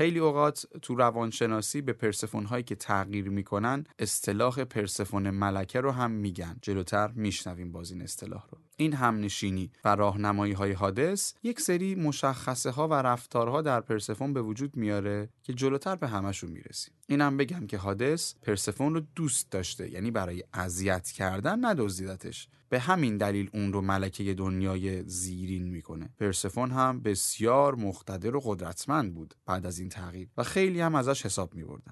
خیلی اوقات تو روانشناسی به پرسفون هایی که تغییر می‌کنن اصطلاح پرسفون ملکه رو هم میگن. جلوتر میشنویم باز این اصطلاح رو. این همنشینی و راهنمایی های حادث یک سری مشخصه ها و رفتارها در پرسفون به وجود میاره که جلوتر به همشون می‌رسیم. اینم بگم که حادث پرسفون رو دوست داشته یعنی برای اذیت کردن ندزدیدتش. به همین دلیل اون رو ملکه دنیای زیرین می‌کنه. پرسفون هم بسیار مقتدر و قدرتمند بود بعد از این تغییر و خیلی هم ازش حساب میبردن.